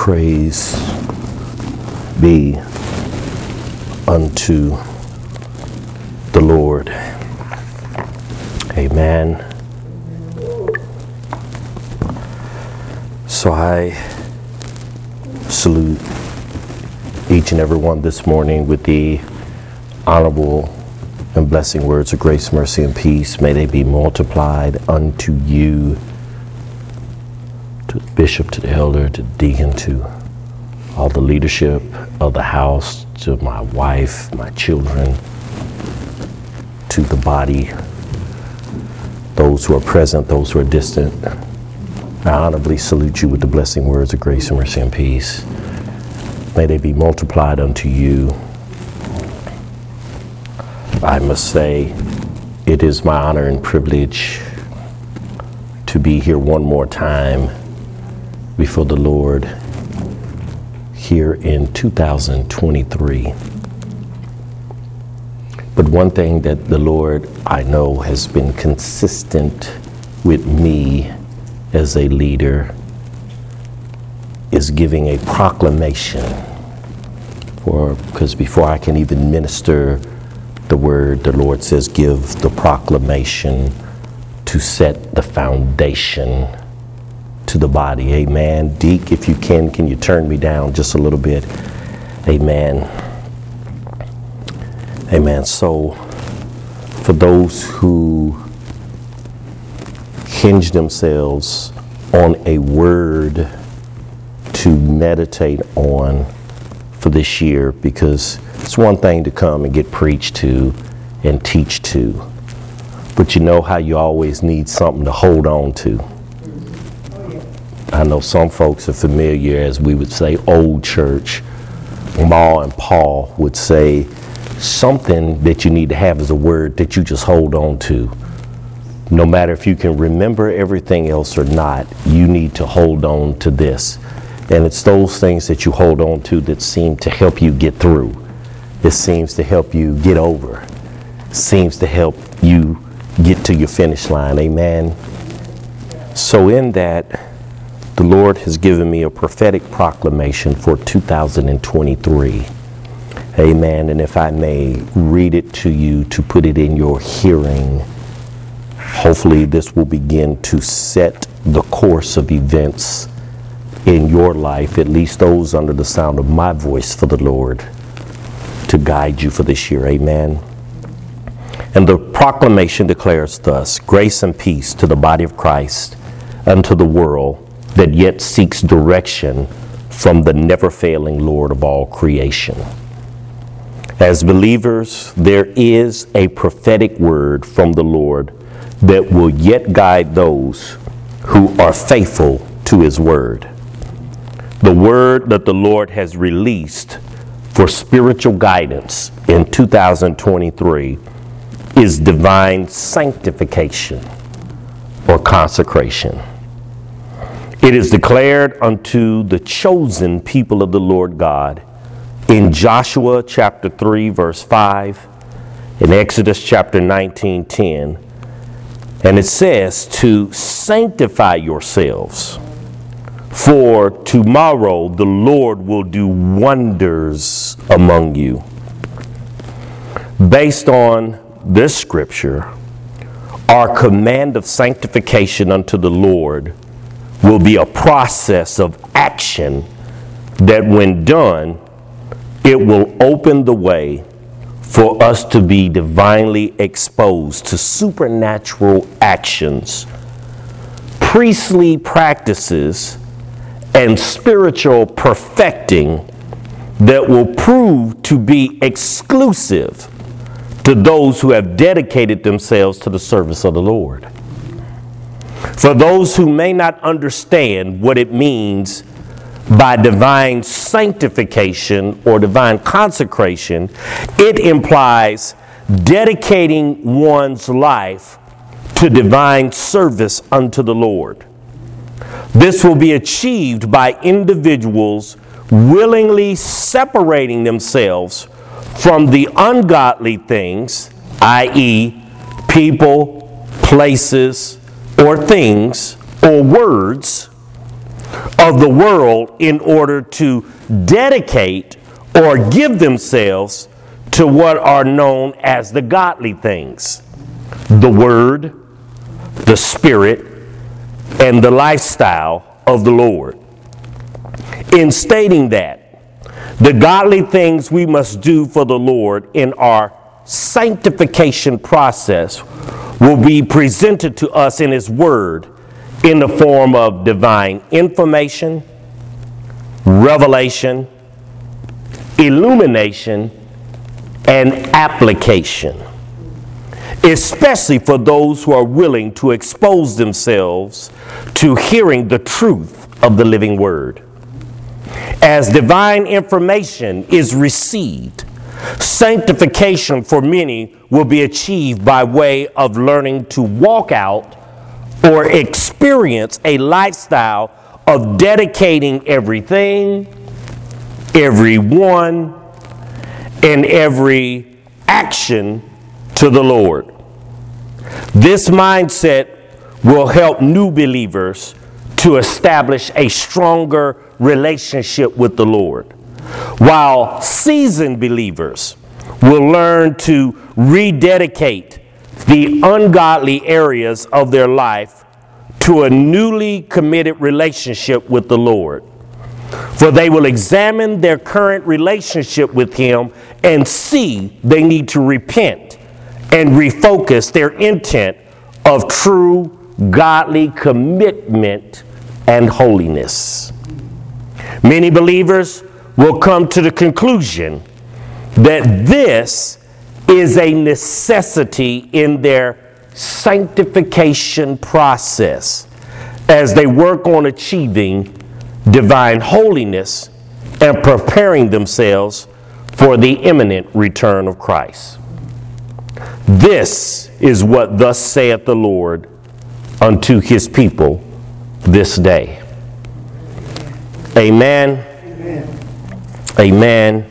Praise be unto the Lord. Amen. So I salute each and every one this morning with the honorable and blessing words of grace, mercy, and peace. May they be multiplied unto you, to the bishop, to the elder, to the deacon, to all the leadership of the house, to my wife, my children, to the body, those who are present, those who are distant. I honorably salute you with the blessing words of grace and mercy and peace. May they be multiplied unto you. I must say, it is my honor and privilege to be here one more time before the Lord here in 2023. But one thing that the Lord I know has been consistent with me as a leader is giving a proclamation for because before I can even minister the word the Lord says give the proclamation to set the foundation to the body. Amen. Deke if you can can you turn me down just a little bit? Amen. Amen. So for those who hinge themselves on a word to meditate on for this year because it's one thing to come and get preached to and teach to, but you know how you always need something to hold on to. I know some folks are familiar, as we would say, old church. Ma and Paul would say, something that you need to have is a word that you just hold on to no matter if you can remember everything else or not, you need to hold on to this. And it's those things that you hold on to that seem to help you get through. It seems to help you get over. Seems to help you get to your finish line. Amen. So in that, the Lord has given me a prophetic proclamation for 2023. Amen. And if I may read it to you to put it in your hearing Hopefully, this will begin to set the course of events in your life, at least those under the sound of my voice for the Lord, to guide you for this year. Amen. And the proclamation declares thus grace and peace to the body of Christ and to the world that yet seeks direction from the never failing Lord of all creation. As believers, there is a prophetic word from the Lord that will yet guide those who are faithful to his word. The word that the Lord has released for spiritual guidance in 2023 is divine sanctification or consecration. It is declared unto the chosen people of the Lord God in Joshua chapter 3 verse 5 in Exodus chapter 19 10 and it says to sanctify yourselves, for tomorrow the Lord will do wonders among you. Based on this scripture, our command of sanctification unto the Lord will be a process of action that, when done, it will open the way for us to be divinely exposed to supernatural actions, priestly practices, and spiritual perfecting that will prove to be exclusive to those who have dedicated themselves to the service of the Lord. For those who may not understand what it means by divine sanctification or divine consecration, it implies dedicating one's life to divine service unto the Lord. This will be achieved by individuals willingly separating themselves from the ungodly things, i.e., people, places, or things, or words of the world in order to dedicate or give themselves to what are known as the godly things the Word, the Spirit, and the lifestyle of the Lord. In stating that, the godly things we must do for the Lord in our sanctification process will be presented to us in His Word in the form of divine information, revelation, illumination, and application, especially for those who are willing to expose themselves to hearing the truth of the living Word. As divine information is received, sanctification for many will be achieved by way of learning to walk out or experience a lifestyle of dedicating everything, everyone, and every action to the Lord. This mindset will help new believers to establish a stronger relationship with the Lord, while seasoned believers will learn to rededicate the ungodly areas of their life to a newly committed relationship with the Lord. For they will examine their current relationship with Him and see they need to repent and refocus their intent of true godly commitment and holiness. Many believers will come to the conclusion that this is a necessity in their sanctification process as they work on achieving divine holiness and preparing themselves for the imminent return of Christ. This is what thus saith the Lord unto his people this day. Amen. Amen. Amen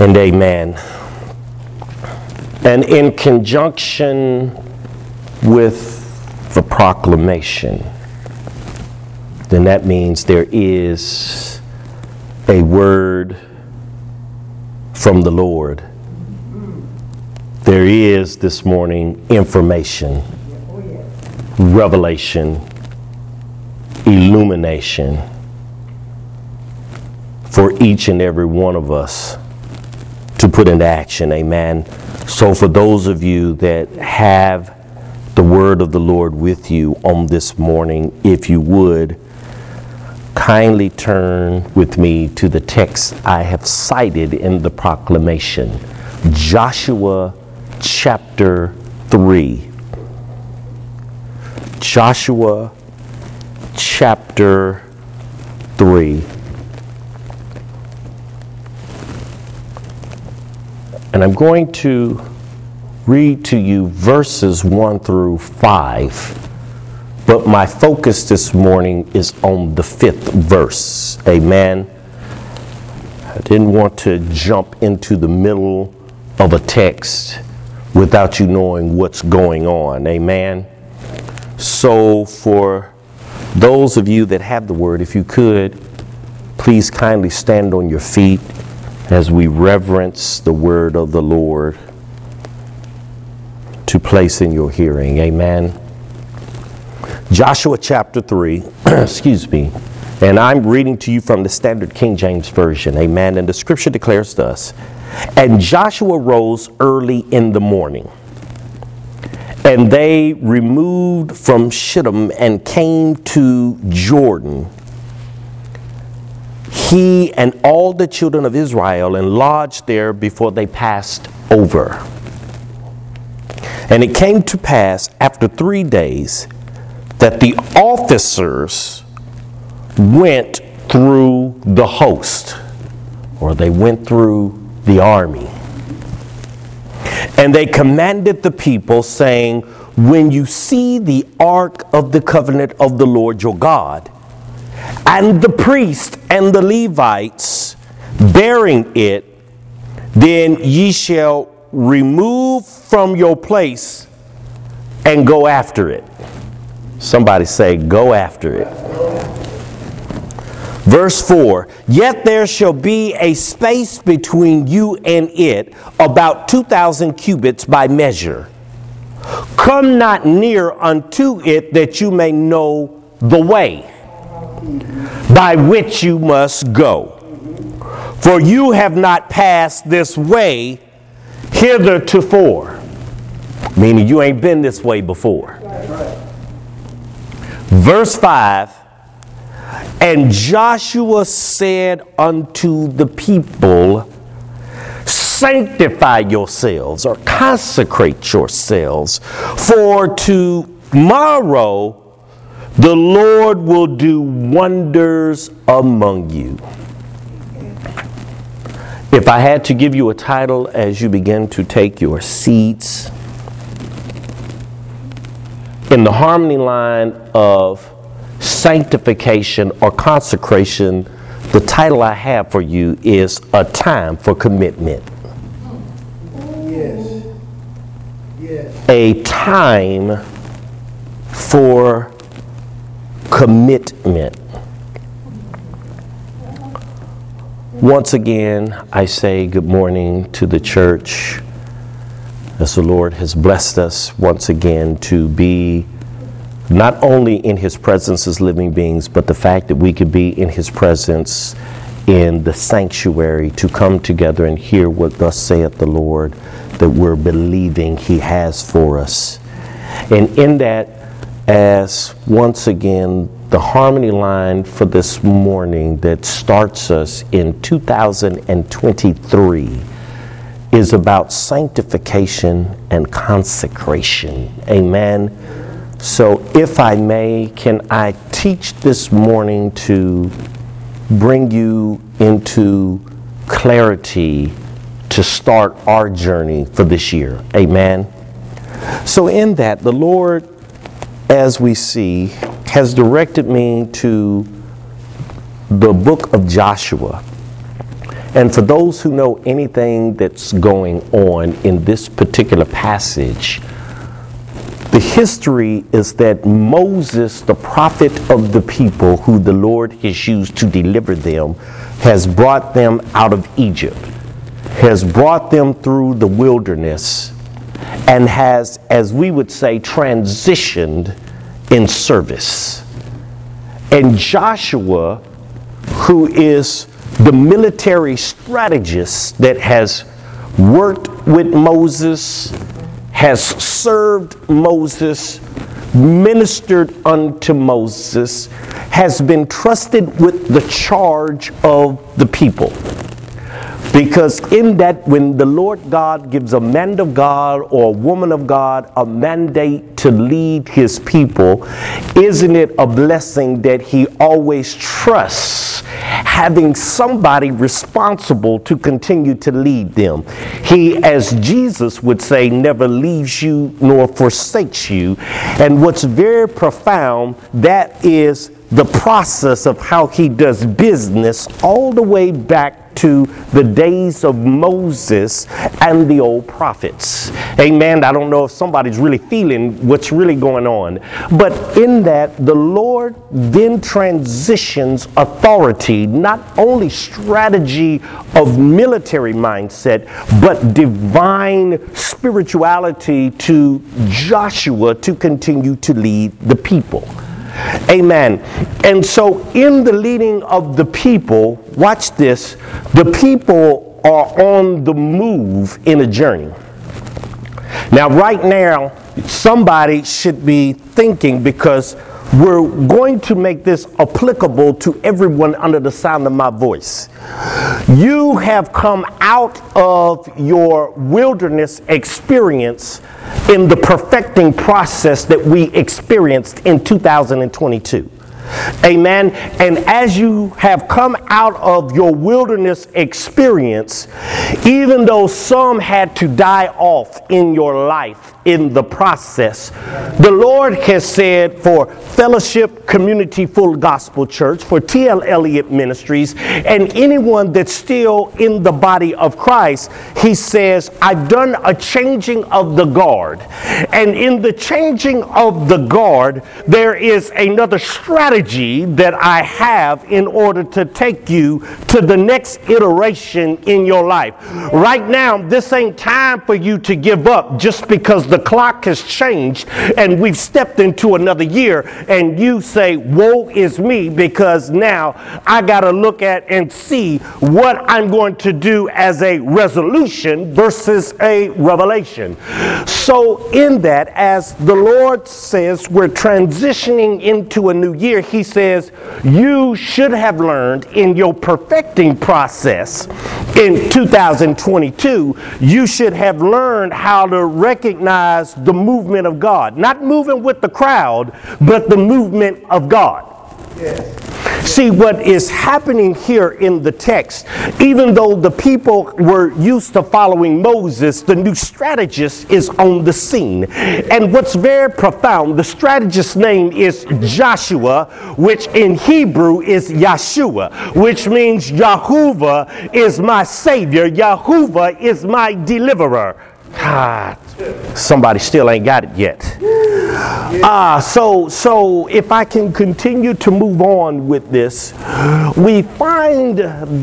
and amen. And in conjunction with the proclamation, then that means there is a word from the Lord. There is this morning information, revelation, illumination for each and every one of us to put into action. Amen. So, for those of you that have the word of the Lord with you on this morning, if you would, kindly turn with me to the text I have cited in the proclamation Joshua chapter 3. Joshua chapter 3. And I'm going to read to you verses 1 through 5. But my focus this morning is on the fifth verse. Amen. I didn't want to jump into the middle of a text without you knowing what's going on. Amen. So, for those of you that have the word, if you could, please kindly stand on your feet as we reverence the word of the Lord to place in your hearing. Amen. Joshua chapter 3, excuse me, and I'm reading to you from the Standard King James Version. Amen. And the scripture declares thus And Joshua rose early in the morning, and they removed from Shittim and came to Jordan he and all the children of Israel lodged there before they passed over. And it came to pass after three days that the officers went through the host, or they went through the army. And they commanded the people, saying, When you see the ark of the covenant of the Lord your God, and the priest and the Levites bearing it, then ye shall remove from your place and go after it. Somebody say, Go after it. Verse 4 Yet there shall be a space between you and it, about 2,000 cubits by measure. Come not near unto it that you may know the way by which you must go. For you have not passed this way hitherto, meaning you ain't been this way before. Verse 5 And Joshua said unto the people, Sanctify yourselves or consecrate yourselves, for tomorrow the Lord will do wonders among you. If I had to give you a title as you begin to take your seats, in the harmony line of sanctification or consecration, the title I have for you is A Time for Commitment. Yes. Yes. A time for commitment. Once again, I say good morning to the church as the Lord has blessed us once again to be not only in His presence as living beings, but the fact that we could be in His presence in the sanctuary to come together and hear what thus saith the Lord that we're believing He has for us. And in that, as once again the harmony line for this morning that starts us in 2023 is about sanctification and consecration. Amen. So, if I may, can I teach this morning to bring you into clarity to start our journey for this year? Amen. So, in that, the Lord as we see, has directed me to the book of Joshua. And for those who know anything that's going on in this particular passage, the history is that Moses, the prophet of the people who the Lord has used to deliver them, has brought them out of Egypt, has brought them through the wilderness and has, as we would say, transitioned in service. And Joshua, who is the military strategist that has worked with Moses, has served Moses, ministered unto Moses, has been trusted with the charge of the people. Because in that, when the Lord God gives a man of God or a woman of God a mandate to lead his people, isn't it a blessing that he always trusts having somebody responsible to continue to lead them? He, as Jesus would say, never leaves you nor forsakes you. And what's very profound, that is the process of how he does business all the way back to the days of Moses and the old prophets. Amen. I don't know if somebody's really feeling what's really going on. But in that, the Lord then transitions authority, not only strategy of military mindset, but divine spirituality to Joshua to continue to lead the people. Amen. And so, in the leading of the people, watch this, the people are on the move in a journey. Now, right now, somebody should be thinking because we're going to make this applicable to everyone under the sound of my voice. You have come out of your wilderness experience in the perfecting process that we experienced in 2022. Amen. And as you have come out of your wilderness experience, even though some had to die off in your life in the process, the Lord has said for Fellowship Community Full Gospel Church, for T.L. Elliott Ministries, and anyone that's still in the body of Christ, He says, I've done a changing of the guard. And in the changing of the guard, there is another strategy that I have in order to take you to the next iteration in your life. Right now, this ain't time for you to give up just because the the clock has changed and we've stepped into another year, and you say, Woe is me, because now I got to look at and see what I'm going to do as a resolution versus a revelation. So, in that, as the Lord says, we're transitioning into a new year, He says, You should have learned in your perfecting process in 2022, you should have learned how to recognize the movement of God. Not moving with the crowd, but the movement of God. Yes. See, what is happening here in the text, even though the people were used to following Moses, the new strategist is on the scene. And what's very profound, the strategist's name is Joshua, which in Hebrew is Yeshua, which means Yahuwah is my savior, Yahuwah is my deliverer. God, somebody still ain't got it yet. Ah, so so if I can continue to move on with this, we find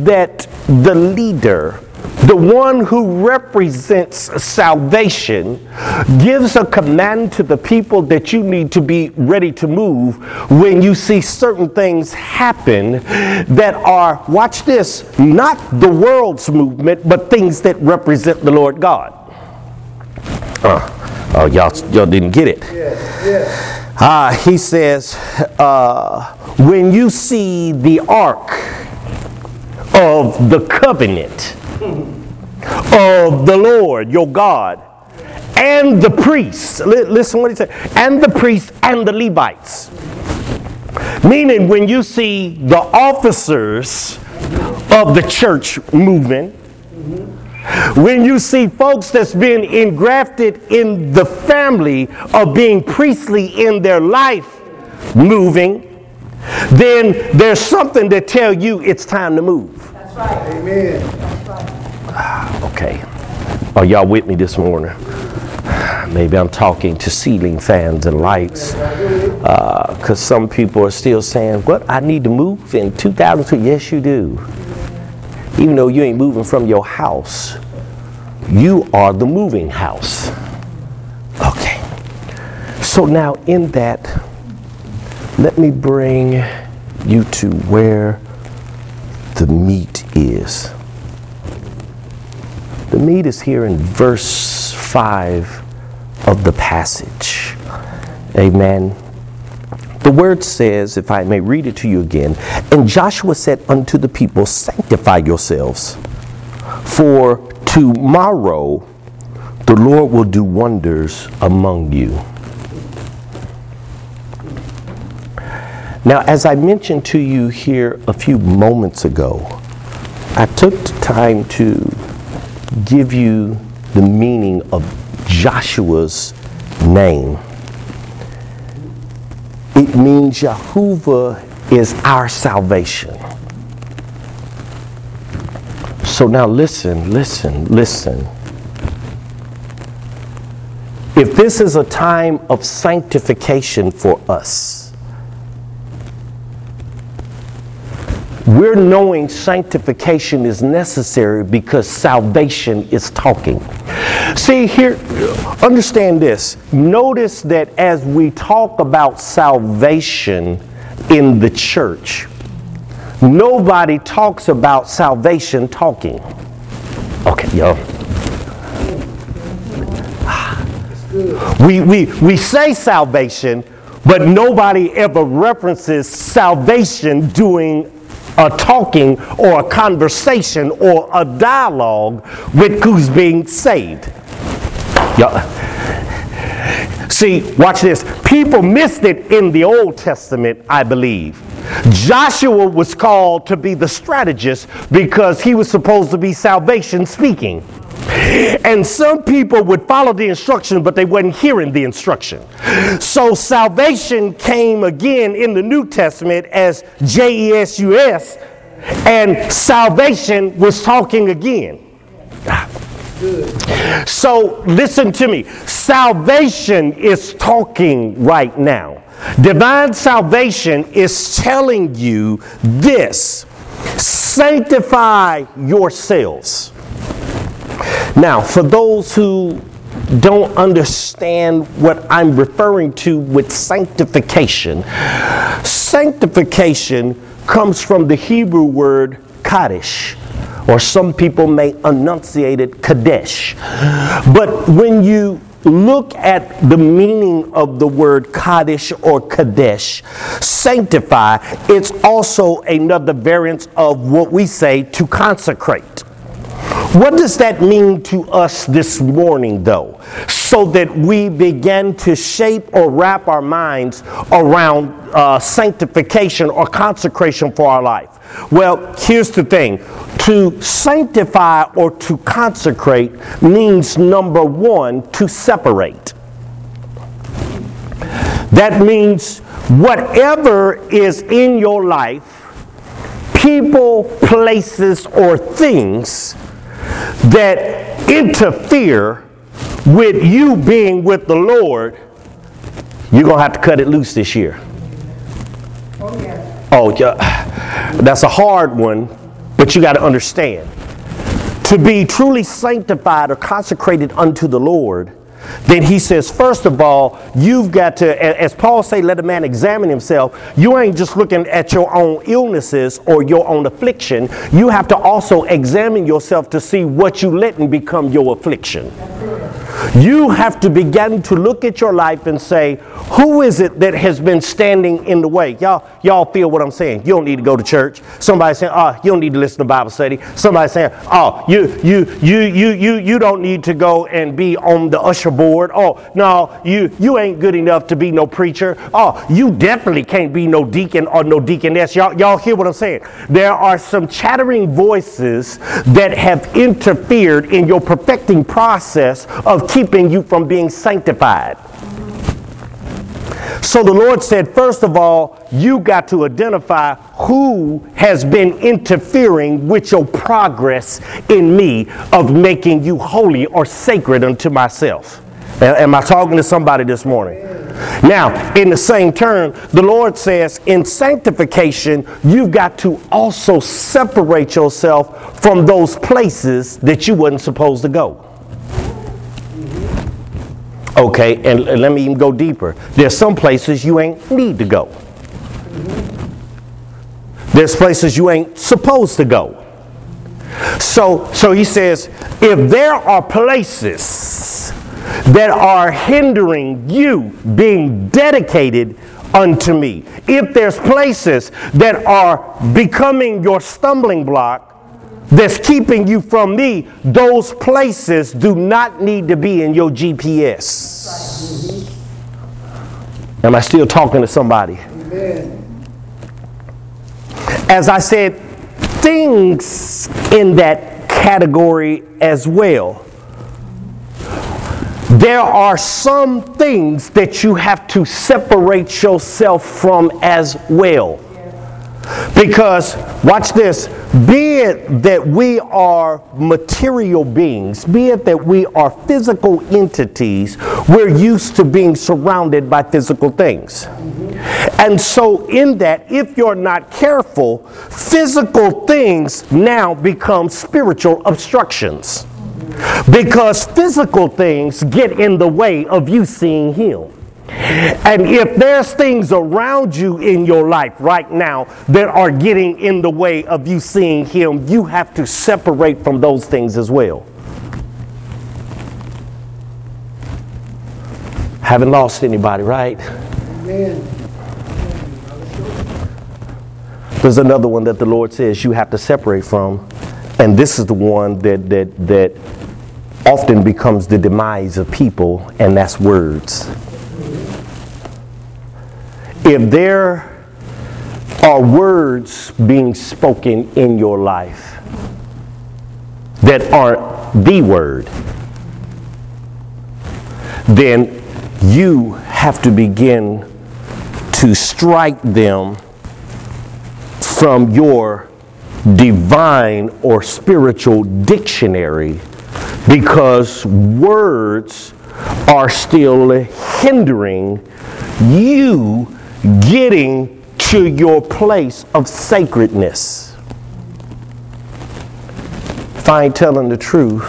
that the leader, the one who represents salvation, gives a command to the people that you need to be ready to move when you see certain things happen that are, watch this, not the world's movement, but things that represent the Lord God. Uh, oh, y'all, y'all didn't get it. Yes, yes. Uh, he says, uh, when you see the ark of the covenant of the Lord your God and the priests, li- listen what he said, and the priests and the Levites. Meaning, when you see the officers of the church moving, when you see folks that's been engrafted in the family of being priestly in their life moving, then there's something to tell you it's time to move. That's right. Amen. That's right. Okay. Are y'all with me this morning? Maybe I'm talking to ceiling fans and lights because uh, some people are still saying, What? I need to move in 2002. Yes, you do even though you ain't moving from your house, you are the moving house. Okay. So now, in that, let me bring you to where the meat is. The meat is here in verse 5 of the passage. Amen. The word says, if I may read it to you again, and Joshua said unto the people, Sanctify yourselves, for tomorrow the Lord will do wonders among you. Now, as I mentioned to you here a few moments ago, I took time to give you the meaning of Joshua's name. It means Yahuwah is our salvation. So now listen, listen, listen. If this is a time of sanctification for us, we're knowing sanctification is necessary because salvation is talking. See, here, understand this. Notice that as we talk about salvation in the church, nobody talks about salvation talking. Okay, y'all. We, we, we say salvation, but nobody ever references salvation doing a talking or a conversation or a dialogue with who's being saved. Yeah. See, watch this. People missed it in the Old Testament, I believe. Joshua was called to be the strategist because he was supposed to be salvation speaking. And some people would follow the instruction, but they weren't hearing the instruction. So salvation came again in the New Testament as J E S U S, and salvation was talking again. So listen to me. Salvation is talking right now. Divine salvation is telling you this sanctify yourselves. Now, for those who don't understand what I'm referring to with sanctification, sanctification comes from the Hebrew word kaddish, or some people may enunciate it kadesh. But when you look at the meaning of the word kaddish or kadesh, sanctify, it's also another variant of what we say to consecrate. What does that mean to us this morning, though? So that we begin to shape or wrap our minds around uh, sanctification or consecration for our life. Well, here's the thing to sanctify or to consecrate means number one, to separate. That means whatever is in your life, people, places, or things that interfere with you being with the Lord, you're going to have to cut it loose this year. Oh, yeah. Oh, yeah. That's a hard one, but you got to understand. To be truly sanctified or consecrated unto the Lord, then he says, first of all, you've got to, as Paul say, let a man examine himself. You ain't just looking at your own illnesses or your own affliction. You have to also examine yourself to see what you letting become your affliction. You have to begin to look at your life and say, who is it that has been standing in the way? Y'all, y'all feel what I'm saying. You don't need to go to church. Somebody saying, oh, you don't need to listen to Bible study. Somebody saying, oh, you, you, you, you, you, you don't need to go and be on the usher board. Oh, no, you, you ain't good enough to be no preacher. Oh, you definitely can't be no deacon or no deaconess. Y'all, y'all hear what I'm saying? There are some chattering voices that have interfered in your perfecting process of keeping you from being sanctified. So the Lord said, first of all, you got to identify who has been interfering with your progress in me of making you holy or sacred unto myself. Am I talking to somebody this morning? Now, in the same turn, the Lord says in sanctification, you've got to also separate yourself from those places that you wasn't supposed to go. Okay, and, and let me even go deeper. There's some places you ain't need to go. There's places you ain't supposed to go. So, so he says, if there are places that are hindering you being dedicated unto me, if there's places that are becoming your stumbling block, that's keeping you from me, those places do not need to be in your GPS. Am I still talking to somebody? Amen. As I said, things in that category as well. There are some things that you have to separate yourself from as well. Because, watch this, be it that we are material beings, be it that we are physical entities, we're used to being surrounded by physical things. And so, in that, if you're not careful, physical things now become spiritual obstructions. Because physical things get in the way of you seeing Him. And if there's things around you in your life right now that are getting in the way of you seeing Him, you have to separate from those things as well. Haven't lost anybody, right? Amen. There's another one that the Lord says you have to separate from, and this is the one that that that often becomes the demise of people, and that's words. If there are words being spoken in your life that aren't the word, then you have to begin to strike them from your divine or spiritual dictionary because words are still hindering you getting to your place of sacredness. If I ain't telling the truth,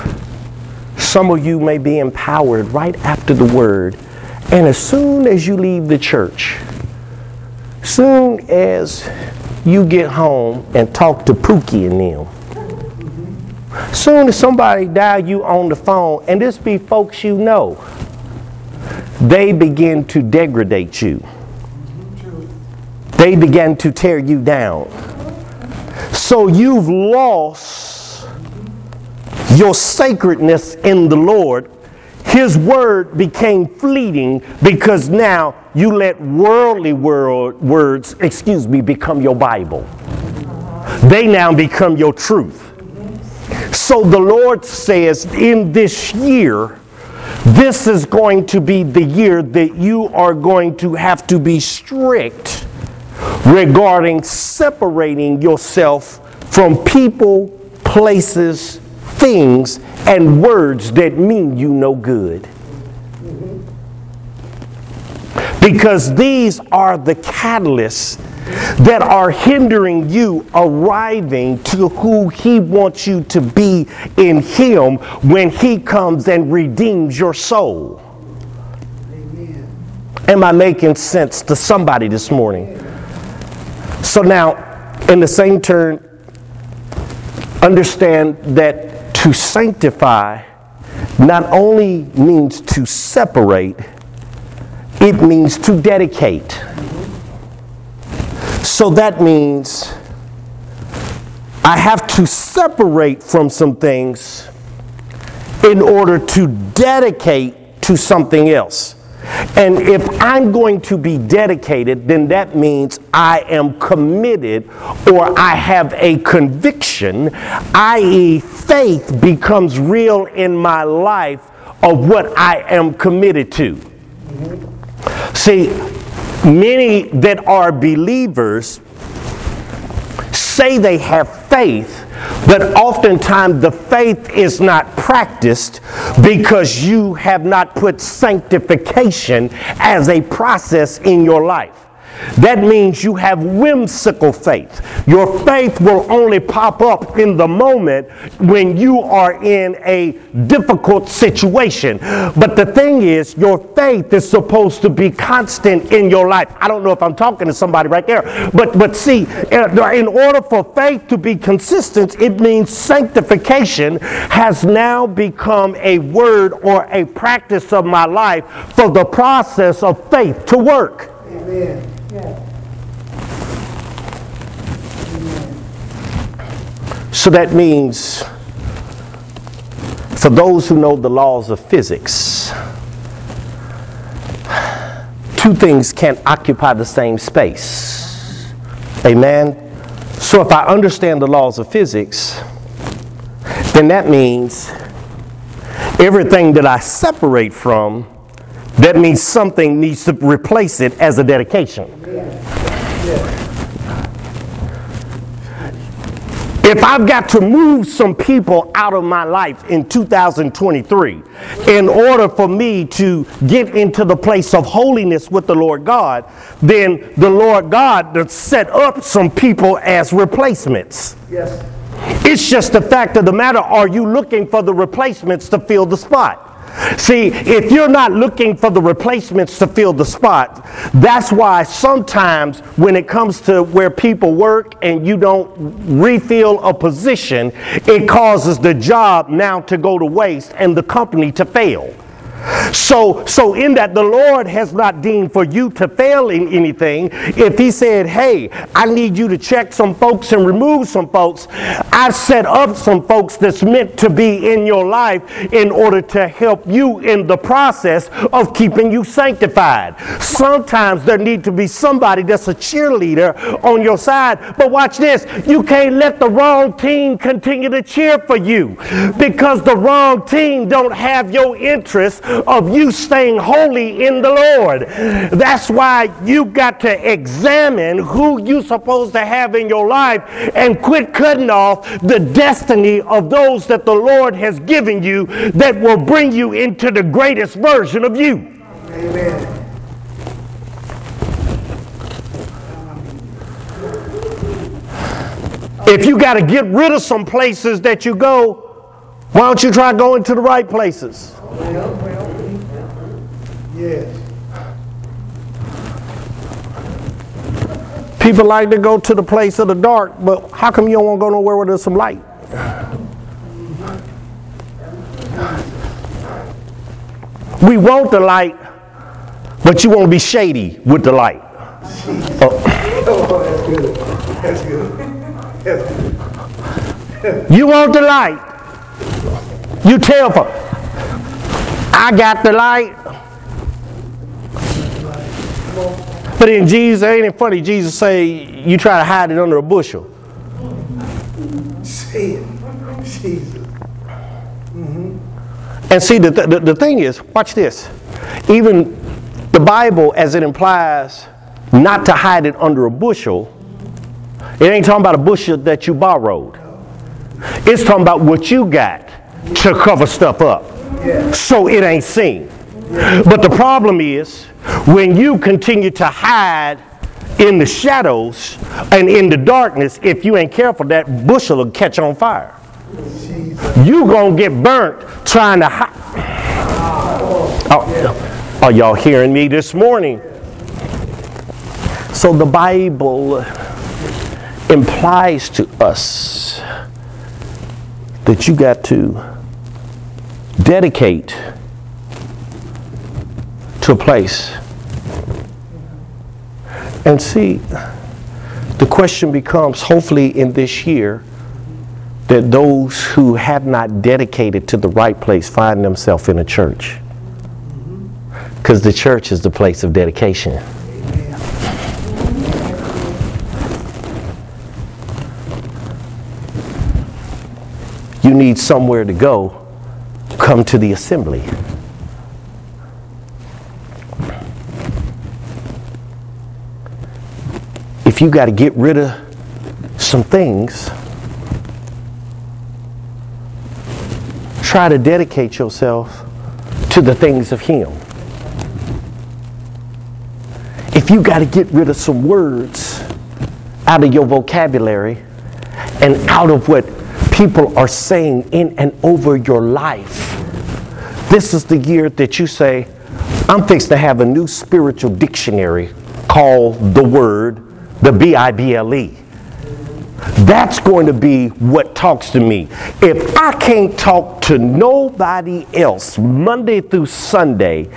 some of you may be empowered right after the word, and as soon as you leave the church, soon as you get home and talk to Pookie and them, soon as somebody dial you on the phone, and this be folks you know, they begin to degrade you they begin to tear you down. So you've lost your sacredness in the Lord. His word became fleeting because now you let worldly world, words, excuse me, become your Bible. They now become your truth. So the Lord says in this year, this is going to be the year that you are going to have to be strict regarding separating yourself from people, places, things, and words that mean you no good. Because these are the catalysts that are hindering you arriving to who He wants you to be in Him when He comes and redeems your soul. Amen. Am I making sense to somebody this morning? So now, in the same turn, understand that to sanctify not only means to separate, it means to dedicate. So that means I have to separate from some things in order to dedicate to something else. And if I'm going to be dedicated, then that means I am committed or I have a conviction, i.e., faith becomes real in my life of what I am committed to. See, many that are believers say they have faith, but oftentimes the faith is not practiced because you have not put sanctification as a process in your life. That means you have whimsical faith. Your faith will only pop up in the moment when you are in a difficult situation. But the thing is, your faith is supposed to be constant in your life. I don't know if I'm talking to somebody right there, but but see, uh, in order for faith to be consistent, it means sanctification has now become a word or a practice of my life for the process of faith to work. Amen. So that means for those who know the laws of physics, two things can't occupy the same space. Amen? So if I understand the laws of physics, then that means everything that I separate from that means something needs to replace it as a dedication. if I've got to move some people out of my life in 2023 in order for me to get into the place of holiness with the Lord God, then the Lord God set up some people as replacements. Yes. It's just the fact of the matter are you looking for the replacements to fill the spot? See, if you're not looking for the replacements to fill the spot, that's why sometimes when it comes to where people work and you don't refill a position, it causes the job now to go to waste and the company to fail. So, so in that the Lord has not deemed for you to fail in anything. If He said, "Hey, I need you to check some folks and remove some folks," I set up some folks that's meant to be in your life in order to help you in the process of keeping you sanctified. Sometimes there need to be somebody that's a cheerleader on your side. But watch this: you can't let the wrong team continue to cheer for you because the wrong team don't have your interest of you staying holy in the Lord. That's why you got to examine who you're supposed to have in your life and quit cutting off the destiny of those that the Lord has given you that will bring you into the greatest version of you. Amen. If you got to get rid of some places that you go, why don't you try going to the right places? Yes. People like to go to the place of the dark, but how come you don't want to go nowhere where there's some light? We want the light, but you want to be shady with the light. Oh. that's good. That's good. That's good. You want the light. You tell for I got the light. But in Jesus, ain't it funny? Jesus say you try to hide it under a bushel. See it. Jesus. Mm-hmm. And see, the, the, the thing is, watch this. Even the Bible, as it implies not to hide it under a bushel, it ain't talking about a bushel that you borrowed. It's talking about what you got to cover stuff up. So it ain't seen. But the problem is when you continue to hide in the shadows and in the darkness, if you ain't careful, that bushel will catch on fire. You gonna get burnt trying to hide. Oh, are y'all hearing me this morning? So the Bible implies to us that you got to dedicate to a place. And see, the question becomes hopefully in this year that those who have not dedicated to the right place find themselves in a church. Because the church is the place of dedication. You need somewhere to go come to the assembly. If you got to get rid of some things, try to dedicate yourself to the things of Him. If you got to get rid of some words out of your vocabulary and out of what people are saying in and over your life, this is the year that you say, I'm fixed to have a new spiritual dictionary called the Word, the B I B L E. That's going to be what talks to me. If I can't talk to nobody else Monday through Sunday,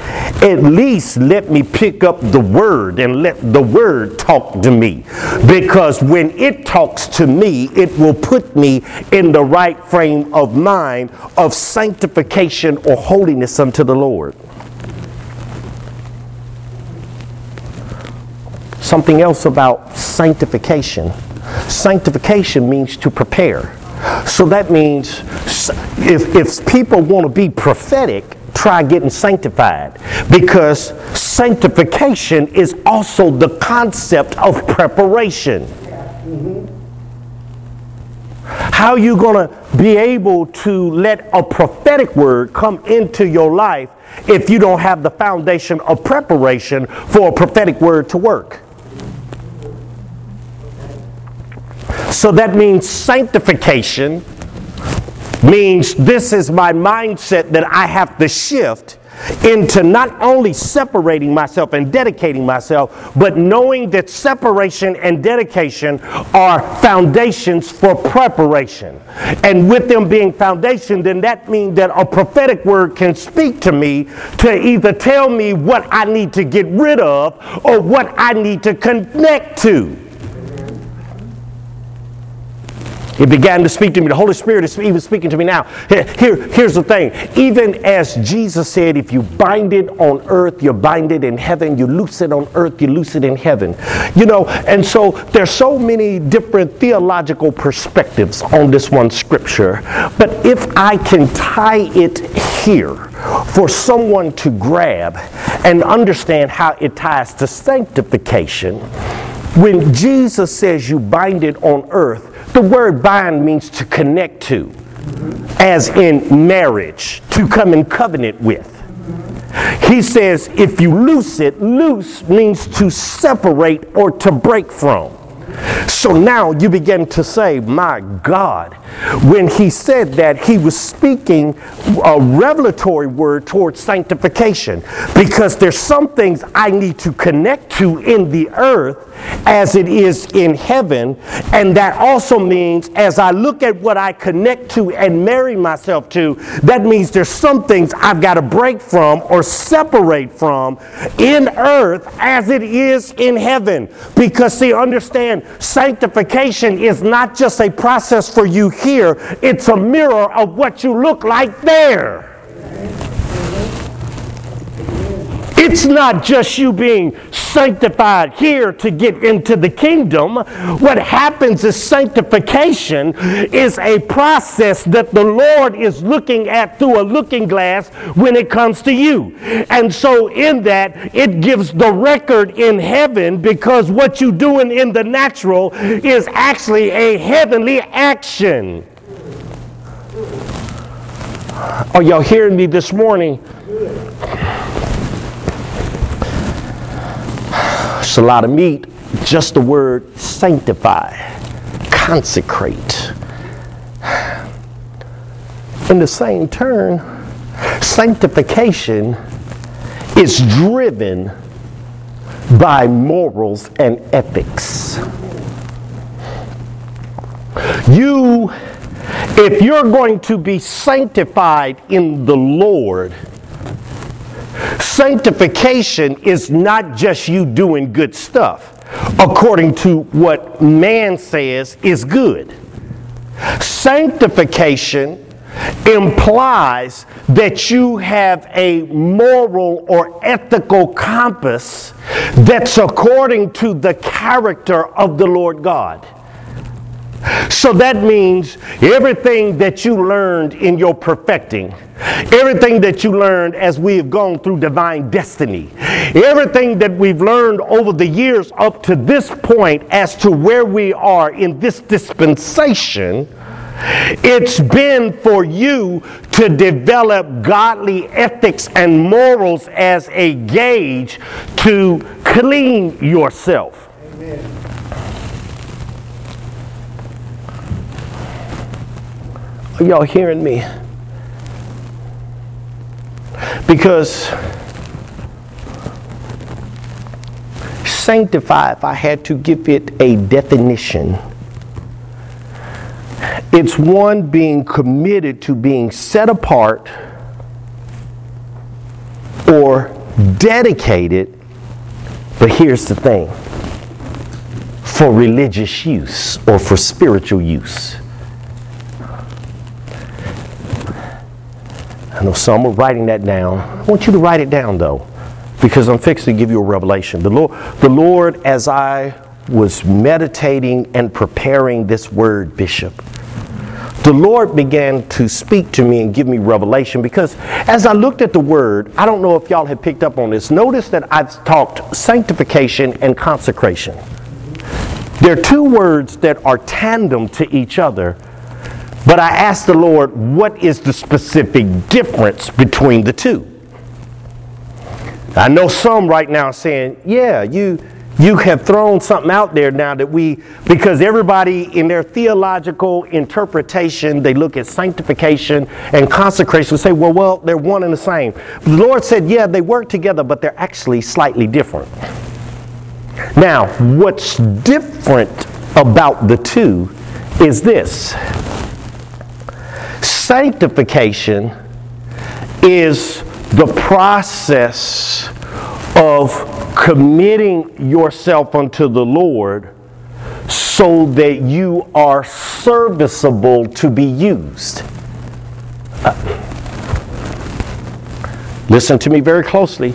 at least let me pick up the word and let the word talk to me. Because when it talks to me, it will put me in the right frame of mind of sanctification or holiness unto the Lord. Something else about sanctification Sanctification means to prepare. So that means if, if people want to be prophetic, try getting sanctified because sanctification is also the concept of preparation. How are you going to be able to let a prophetic word come into your life if you don't have the foundation of preparation for a prophetic word to work? So that means sanctification means this is my mindset that I have to shift into not only separating myself and dedicating myself, but knowing that separation and dedication are foundations for preparation. And with them being foundation, then that means that a prophetic word can speak to me to either tell me what I need to get rid of or what I need to connect to. It began to speak to me. The Holy Spirit is even speaking to me now. Here, here's the thing. Even as Jesus said, if you bind it on earth, you bind it in heaven. You loose it on earth, you loose it in heaven. You know, and so there's so many different theological perspectives on this one scripture. But if I can tie it here for someone to grab and understand how it ties to sanctification, when Jesus says you bind it on earth, the word bind means to connect to, as in marriage, to come in covenant with. He says if you loose it, loose means to separate or to break from. So now you begin to say, My God. When he said that, he was speaking a revelatory word towards sanctification because there's some things I need to connect to in the earth as it is in heaven. And that also means as I look at what I connect to and marry myself to, that means there's some things I've got to break from or separate from in earth as it is in heaven. Because, see, understand, sanctification is not just a process for you here, it's a mirror of what you look like there. It's not just you being sanctified here to get into the kingdom. What happens is sanctification is a process that the Lord is looking at through a looking glass when it comes to you. And so, in that, it gives the record in heaven because what you're doing in the natural is actually a heavenly action. Are y'all hearing me this morning? A lot of meat. Just the word sanctify, consecrate. In the same turn, sanctification is driven by morals and ethics. You, if you're going to be sanctified in the Lord, Sanctification is not just you doing good stuff according to what man says is good. Sanctification implies that you have a moral or ethical compass that's according to the character of the Lord God. So that means everything that you learned in your perfecting, everything that you learned as we have gone through divine destiny, everything that we've learned over the years up to this point as to where we are in this dispensation, it's been for you to develop godly ethics and morals as a gauge to clean yourself. Amen. Are y'all hearing me? Because sanctify, if I had to give it a definition, it's one being committed to being set apart or dedicated, but here's the thing for religious use or for spiritual use. I know some are writing that down. I want you to write it down though, because I'm fixing to give you a revelation. The Lord, the Lord, as I was meditating and preparing this word, Bishop, the Lord began to speak to me and give me revelation because as I looked at the word, I don't know if y'all had picked up on this. Notice that I've talked sanctification and consecration. There are two words that are tandem to each other But I asked the Lord, what is the specific difference between the two? I know some right now saying, yeah, you you have thrown something out there now that we because everybody in their theological interpretation they look at sanctification and consecration and say well well they're one and the same. The lord said yeah they work together but they're actually slightly different. Now what's different about the two is this sanctification is the process of committing yourself unto the Lord so that you are serviceable to be used. Uh, listen to me very closely.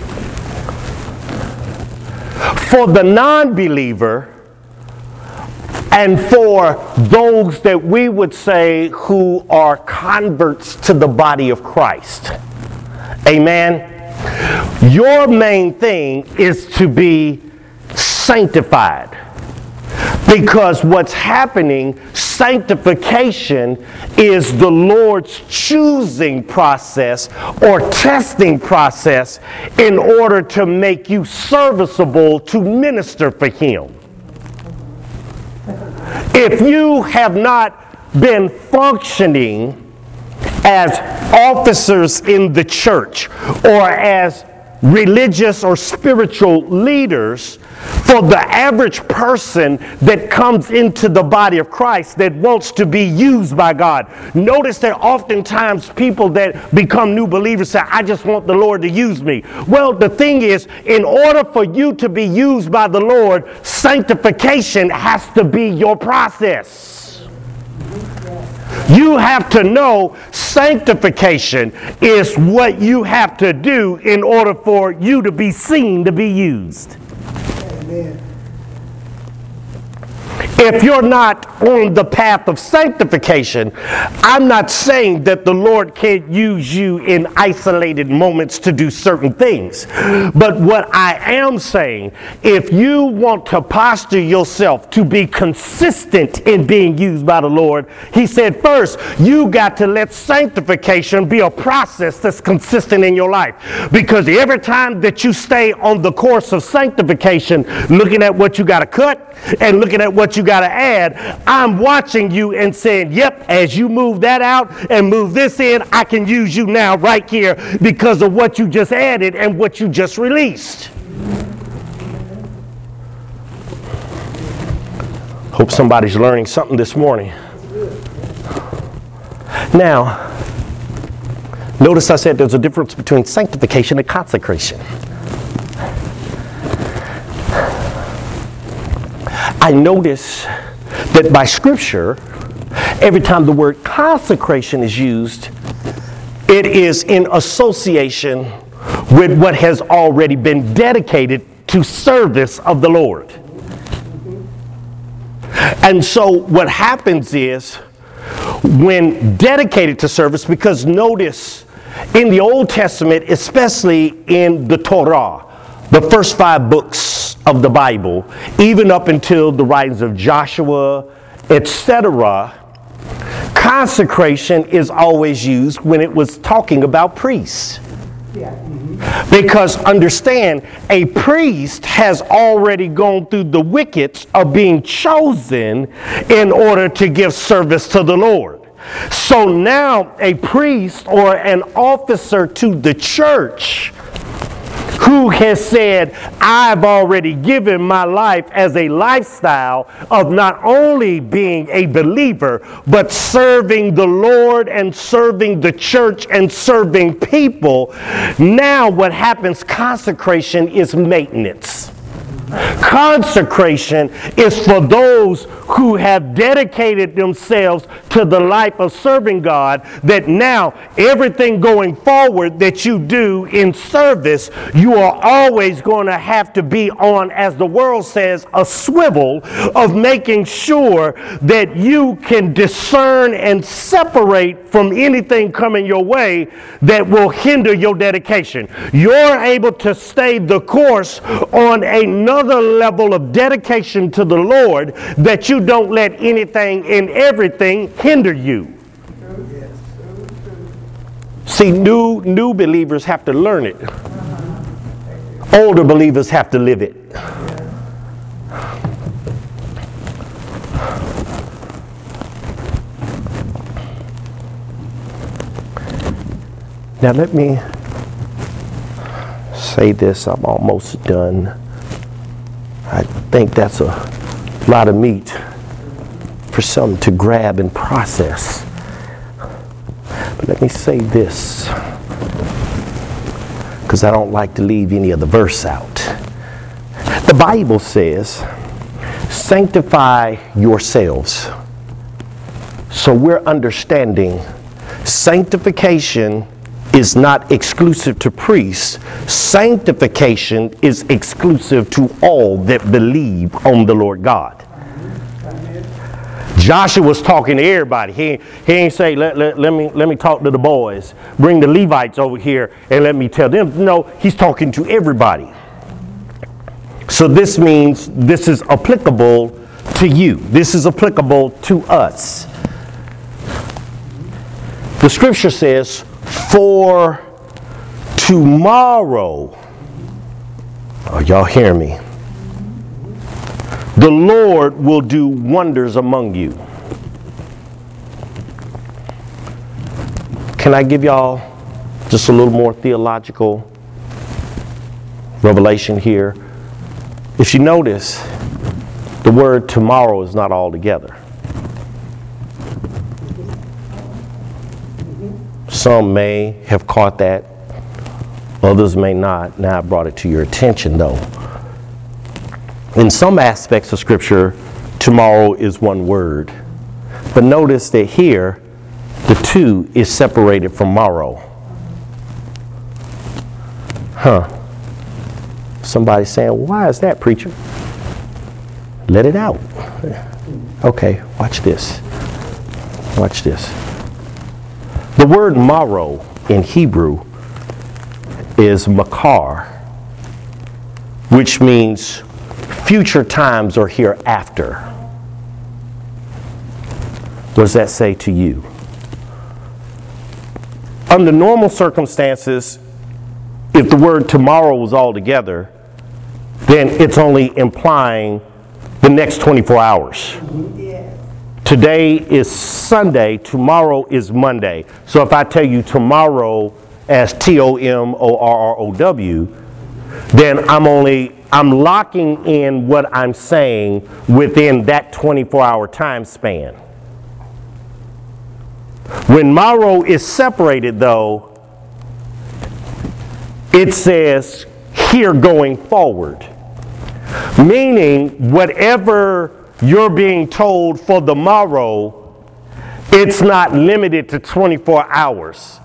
For the non believer, and for those that we would say who are converts to the body of Christ. Amen. Your main thing is to be sanctified. Because what's happening, sanctification is the Lord's choosing process or testing process in order to make you serviceable to minister for Him. If you have not been functioning as officers in the church or as religious or spiritual leaders for the average person that comes into the body of Christ that wants to be used by God. Notice that oftentimes people that become new believers say, I just want the Lord to use me. Well, the thing is, in order for you to be used by the Lord, sanctification has to be your process. You have to know sanctification is what you have to do in order for you to be seen to be used. Amen. If you're not on the path of sanctification, I'm not saying that the Lord can't use you in isolated moments to do certain things. But what I am saying, if you want to posture yourself to be consistent in being used by the Lord, He said, first, you got to let sanctification be a process that's consistent in your life. Because every time that you stay on the course of sanctification, looking at what you got to cut and looking at what you got to add, I'm watching you and saying, yep, as you move that out and move this in, I can use you now right here because of what you just added and what you just released. Hope somebody's learning something this morning. Now, notice I said there's a difference between sanctification and consecration. I notice that by Scripture, every time the word consecration is used, it is in association with what has already been dedicated to service of the Lord. And so what happens is when dedicated to service, because notice in the Old Testament, especially in the Torah, the first five books of the Bible, even up until the writings of Joshua, etc., consecration is always used when it was talking about priests. Yeah. Mm-hmm. Because understand, a priest has already gone through the wickets of being chosen in order to give service to the Lord. So now a priest or an officer to the church who has said, I've already given my life as a lifestyle of not only being a believer, but serving the Lord and serving the church and serving people. Now, what happens, consecration is maintenance. Consecration is for those who have dedicated themselves to the life of serving God, that now everything going forward that you do in service, you are always going to have to be on, as the world says, a swivel of making sure that you can discern and separate from anything coming your way that will hinder your dedication. You're able to stay the course on another level of dedication to the Lord that you don't let anything and everything hinder you. See, new new believers have to learn it. Older believers have to live it. Now let me say this. I'm almost done. I think that's a lot of meat for some to grab and process. But let me say this, because I don't like to leave any of the verse out. The Bible says, sanctify yourselves. So we're understanding sanctification is not exclusive to priests. Sanctification is exclusive to all that believe on the Lord God. Joshua was talking to everybody. He, he ain't say, let, let, let, me, let me talk to the boys. Bring the Levites over here and let me tell them. No, he's talking to everybody. So this means this is applicable to you. This is applicable to us. The scripture says, for tomorrow, oh, y'all hear me? The Lord will do wonders among you. Can I give y'all just a little more theological revelation here? If you notice, the word tomorrow is not all together. Some may have caught that, others may not. Now I brought it to your attention though in some aspects of Scripture, tomorrow is one word. But notice that here, the two is separated from morrow. Huh. Somebody saying, why is that, preacher? Let it out. Okay, watch this. Watch this. The word morrow in Hebrew is makar, which means future times or hereafter. What does that say to you? Under normal circumstances, if the word tomorrow was all together, then it's only implying the next 24 hours. Today is Sunday, tomorrow is Monday. So if I tell you tomorrow as T O M O R R O W, then I'm only I'm locking in what I'm saying within that 24 hour time span. When morrow is separated, though, it says here going forward. Meaning, whatever you're being told for the morrow, it's not limited to 24 hours.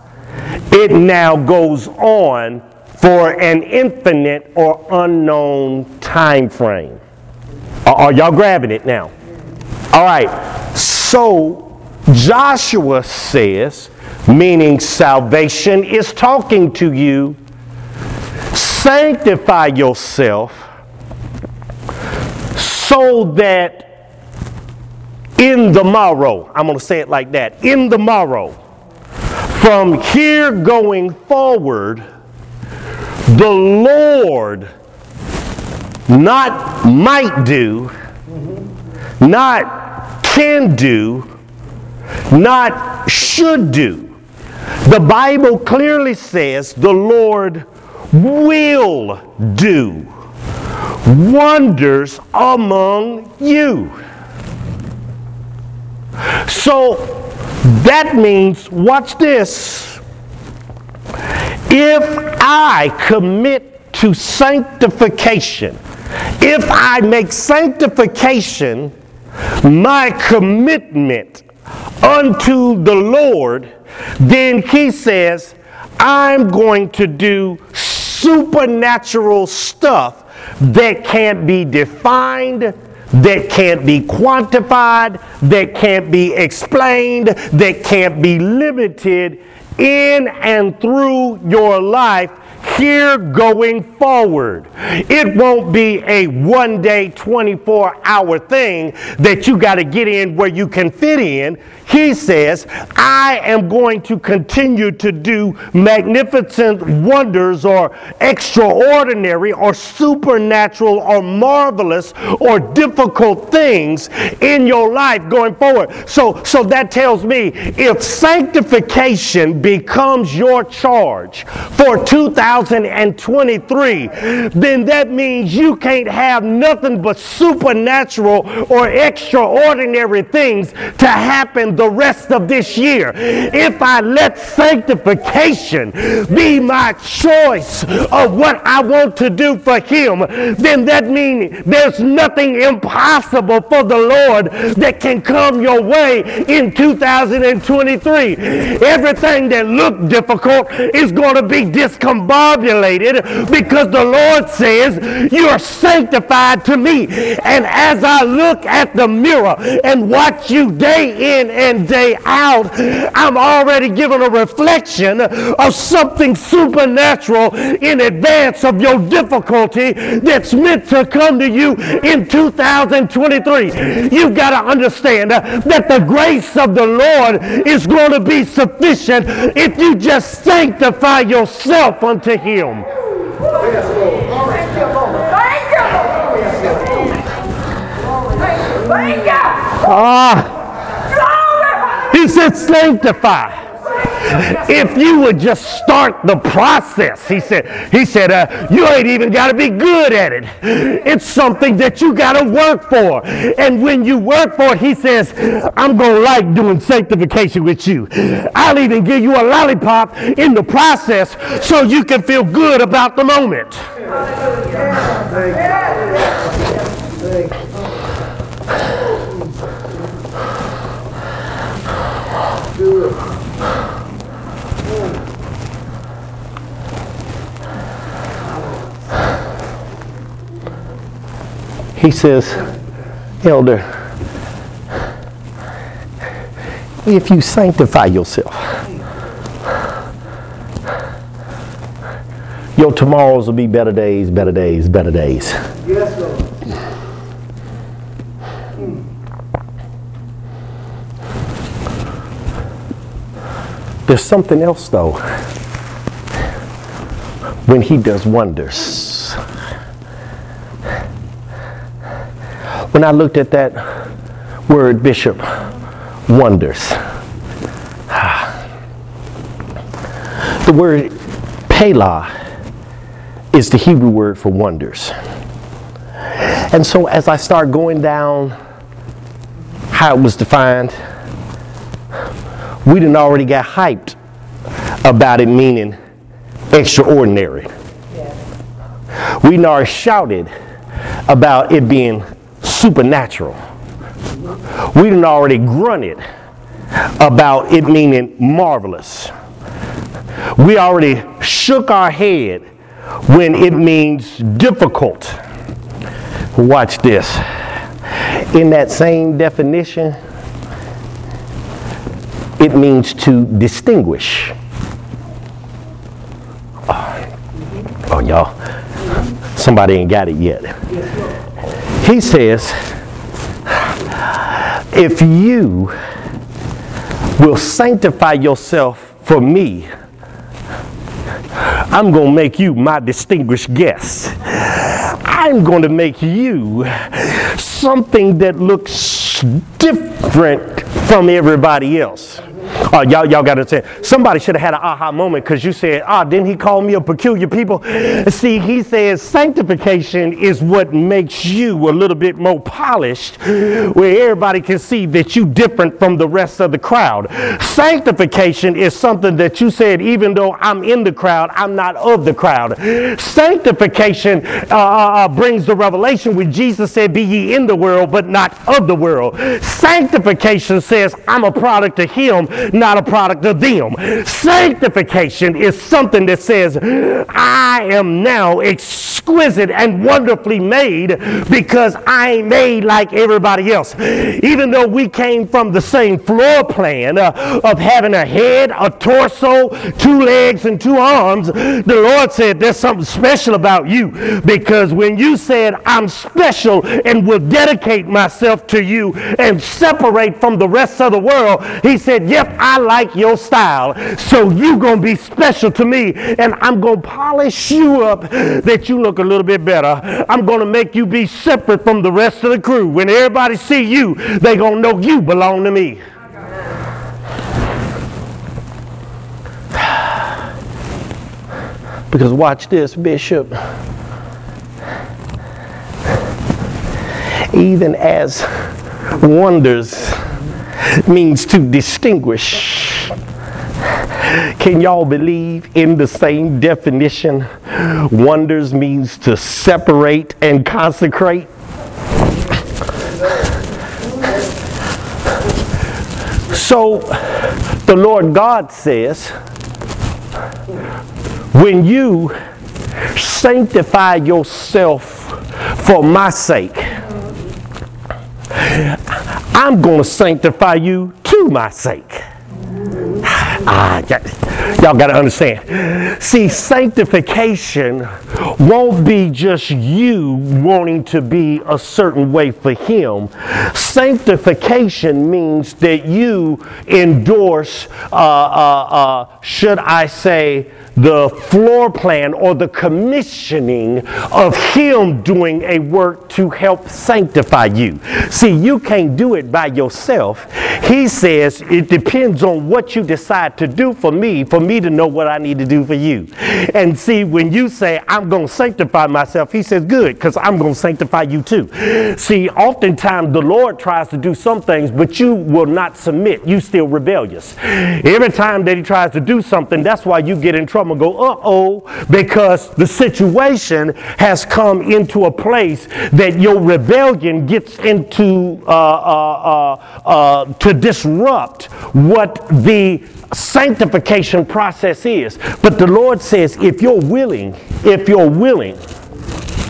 It now goes on for an infinite or unknown time frame. Are, are y'all grabbing it now? All right. So Joshua says, meaning salvation is talking to you, sanctify yourself so that in the morrow, I'm going to say it like that, in the morrow, from here going forward, the Lord not might do, not can do, not should do. The Bible clearly says the Lord will do wonders among you. So that means, watch this. If I commit to sanctification, if I make sanctification my commitment unto the Lord, then he says, I'm going to do supernatural stuff that can't be defined, that can't be quantified, that can't be explained, that can't be limited in and through your life here going forward. It won't be a one day, 24 hour thing that you got to get in where you can fit in. He says, I am going to continue to do magnificent wonders or extraordinary or supernatural or marvelous or difficult things in your life going forward. So, so that tells me if sanctification becomes your charge for 2023, then that means you can't have nothing but supernatural or extraordinary things to happen the rest of this year. If I let sanctification be my choice of what I want to do for Him, then that means there's nothing impossible for the Lord that can come your way in 2023. Everything that looked difficult is going to be discombobulated because the Lord says, You're sanctified to me. And as I look at the mirror and watch you day in and day out, I'm already given a reflection of something supernatural in advance of your difficulty that's meant to come to you in 2023. You've got to understand that the grace of the Lord is going to be sufficient if you just sanctify yourself unto Him. Ah. He said, sanctify. If you would just start the process, he said, he said, uh, you ain't even got to be good at it. It's something that you got to work for. And when you work for it, he says, I'm going to like doing sanctification with you. I'll even give you a lollipop in the process so you can feel good about the moment. He says, Elder, if you sanctify yourself, your tomorrows will be better days, better days, better days. Yes, Lord. There's something else, though, when he does wonders. When I looked at that word, Bishop, wonders, ah. the word Pela is the Hebrew word for wonders. And so as I start going down how it was defined, we didn't already got hyped about it meaning extraordinary. Yeah. We already shouted about it being supernatural. We didn't already grunted about it meaning marvelous. We already shook our head when it means difficult. Watch this. In that same definition, it means to distinguish. Oh, oh, y'all, somebody ain't got it yet. He says, if you will sanctify yourself for me, I'm going to make you my distinguished guest. I'm going to make you something that looks different from everybody else. Oh, y'all, y'all got to say, somebody should have had an aha moment because you said, ah, didn't he call me a peculiar people? See, he says sanctification is what makes you a little bit more polished where everybody can see that you different from the rest of the crowd. Sanctification is something that you said, even though I'm in the crowd, I'm not of the crowd. Sanctification uh, uh, uh brings the revelation when Jesus said, be ye in the world, but not of the world. Sanctification says, I'm a product of him, not a product of them. Sanctification is something that says, I am now exclusive exquisite and wonderfully made because I ain't made like everybody else. Even though we came from the same floor plan uh, of having a head, a torso, two legs, and two arms, the Lord said there's something special about you because when you said, I'm special and will dedicate myself to you and separate from the rest of the world, He said, Yep, I like your style. So you're going to be special to me and I'm going to polish you up that you look a little bit better. I'm going to make you be separate from the rest of the crew. When everybody see you, they going to know you belong to me. Because watch this, Bishop. Even as wonders means to distinguish. Can y'all believe in the same definition? Wonders means to separate and consecrate. So the Lord God says, when you sanctify yourself for my sake, I'm going to sanctify you to my sake. Ah, y'all got to understand. See, sanctification won't be just you wanting to be a certain way for Him. Sanctification means that you endorse, uh, uh, uh, should I say, the floor plan or the commissioning of Him doing a work to help sanctify you. See, you can't do it by yourself. He says it depends on what you decide to do for me, for me to know what I need to do for you. And see, when you say, I'm going to sanctify myself, He says, good, because I'm going to sanctify you too. See, oftentimes the Lord tries to do some things, but you will not submit. You still rebellious. Every time that He tries to do something, that's why you get in trouble and go, uh oh, because the situation has come into a place that your rebellion gets into uh, uh, uh, uh, to disrupt what the sanctification process is. But the Lord says, if you're willing, if you're willing,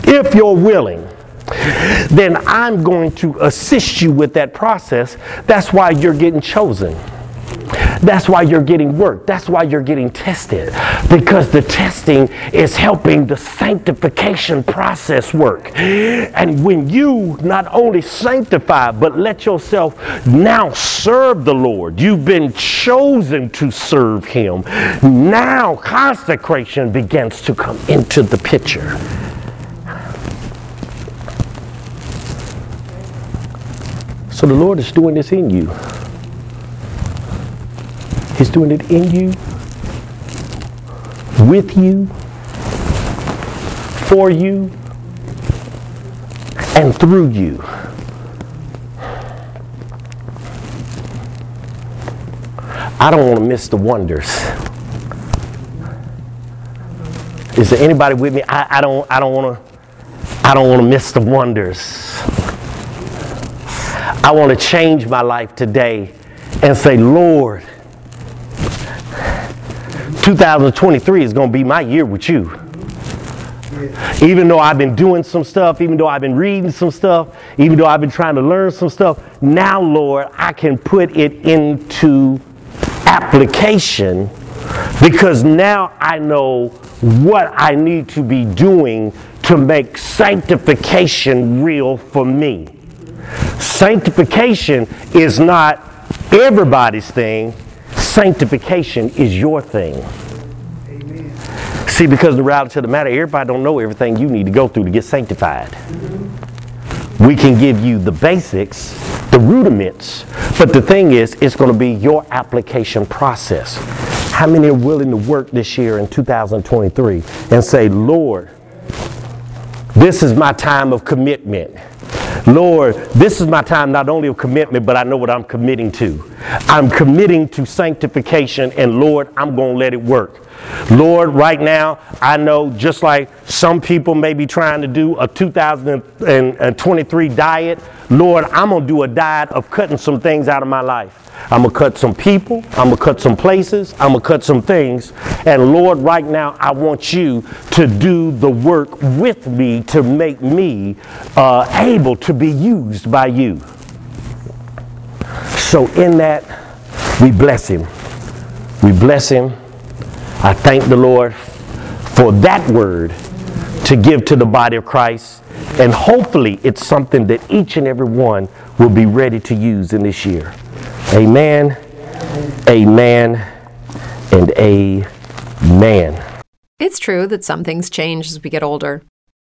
if you're willing, then I'm going to assist you with that process. That's why you're getting chosen. That's why you're getting work. That's why you're getting tested. Because the testing is helping the sanctification process work. And when you not only sanctify, but let yourself now serve the Lord, you've been chosen to serve Him. Now consecration begins to come into the picture. So the Lord is doing this in you. He's doing it in you, with you, for you, and through you. I don't want to miss the wonders. Is there anybody with me? I, I don't I don't want to I don't want to miss the wonders. I want to change my life today and say, Lord, 2023 is going to be my year with you. Even though I've been doing some stuff, even though I've been reading some stuff, even though I've been trying to learn some stuff, now, Lord, I can put it into application because now I know what I need to be doing to make sanctification real for me. Sanctification is not everybody's thing, sanctification is your thing. Amen. See, because the reality of the matter, everybody don't know everything you need to go through to get sanctified. We can give you the basics, the rudiments, but the thing is, it's going to be your application process. How many are willing to work this year in 2023 and say, Lord, this is my time of commitment. Lord, this is my time not only of commitment, but I know what I'm committing to. I'm committing to sanctification, and Lord, I'm going to let it work. Lord, right now, I know just like some people may be trying to do a 2023 diet, Lord, I'm going to do a diet of cutting some things out of my life. I'm going to cut some people. I'm going to cut some places. I'm going to cut some things. And Lord, right now, I want you to do the work with me to make me uh, able to be used by you. So, in that, we bless him. We bless him. I thank the Lord for that word to give to the body of Christ. And hopefully, it's something that each and every one will be ready to use in this year. Amen, amen, and amen. It's true that some things change as we get older.